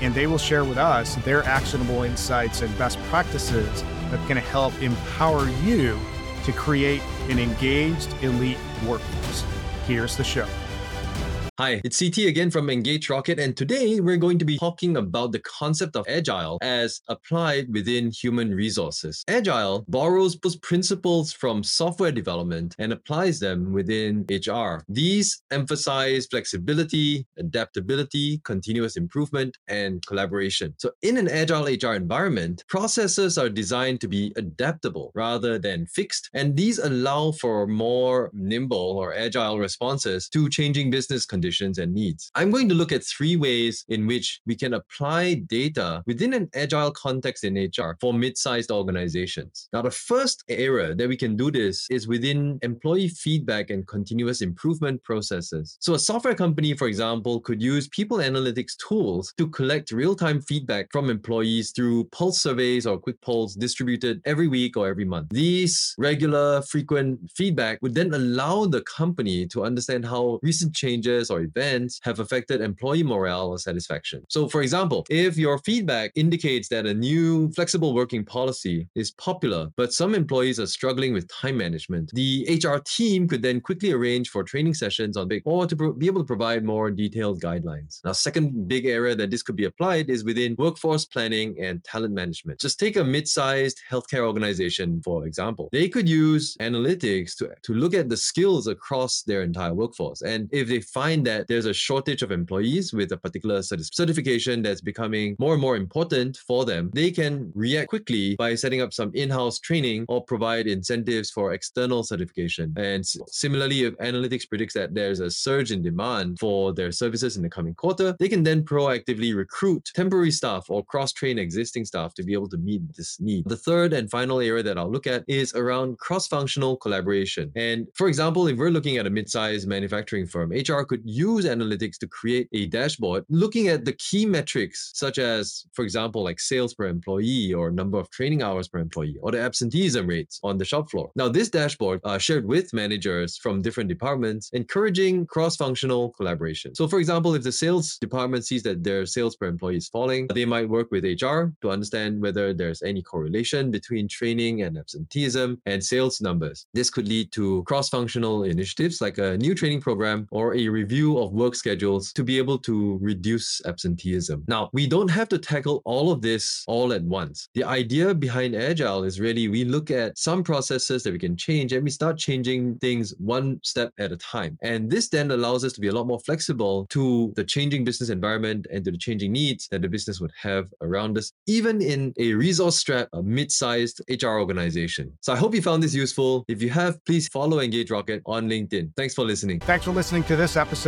and they will share with us their actionable insights and best practices that can help empower you to create an engaged elite workforce. Here's the show. Hi, it's CT again from Engage Rocket, and today we're going to be talking about the concept of agile as applied within human resources. Agile borrows principles from software development and applies them within HR. These emphasize flexibility, adaptability, continuous improvement, and collaboration. So, in an agile HR environment, processes are designed to be adaptable rather than fixed, and these allow for more nimble or agile responses to changing business conditions conditions and needs. I'm going to look at three ways in which we can apply data within an agile context in HR for mid-sized organizations. Now, the first area that we can do this is within employee feedback and continuous improvement processes. So a software company, for example, could use people analytics tools to collect real-time feedback from employees through pulse surveys or quick polls distributed every week or every month. These regular, frequent feedback would then allow the company to understand how recent changes or or events have affected employee morale or satisfaction. So, for example, if your feedback indicates that a new flexible working policy is popular, but some employees are struggling with time management, the HR team could then quickly arrange for training sessions on Big or to pro- be able to provide more detailed guidelines. Now, second big area that this could be applied is within workforce planning and talent management. Just take a mid-sized healthcare organization, for example. They could use analytics to, to look at the skills across their entire workforce. And if they find that there's a shortage of employees with a particular certification that's becoming more and more important for them, they can react quickly by setting up some in-house training or provide incentives for external certification. And similarly, if analytics predicts that there's a surge in demand for their services in the coming quarter, they can then proactively recruit temporary staff or cross-train existing staff to be able to meet this need. The third and final area that I'll look at is around cross-functional collaboration. And for example, if we're looking at a mid-sized manufacturing firm, HR could use analytics to create a dashboard looking at the key metrics, such as, for example, like sales per employee or number of training hours per employee or the absenteeism rates on the shop floor. Now, this dashboard uh, shared with managers from different departments, encouraging cross-functional collaboration. So, for example, if the sales department sees that their sales per employee is falling, they might work with HR to understand whether there's any correlation between training and absenteeism and sales numbers. This could lead to cross-functional initiatives like a new training program or a review review of work schedules to be able to reduce absenteeism. Now, we don't have to tackle all of this all at once. The idea behind Agile is really we look at some processes that we can change and we start changing things one step at a time. And this then allows us to be a lot more flexible to the changing business environment and to the changing needs that the business would have around us, even in a resource strapped, a mid-sized HR organization. So I hope you found this useful. If you have, please follow Engage Rocket on LinkedIn. Thanks for listening. Thanks for listening to this episode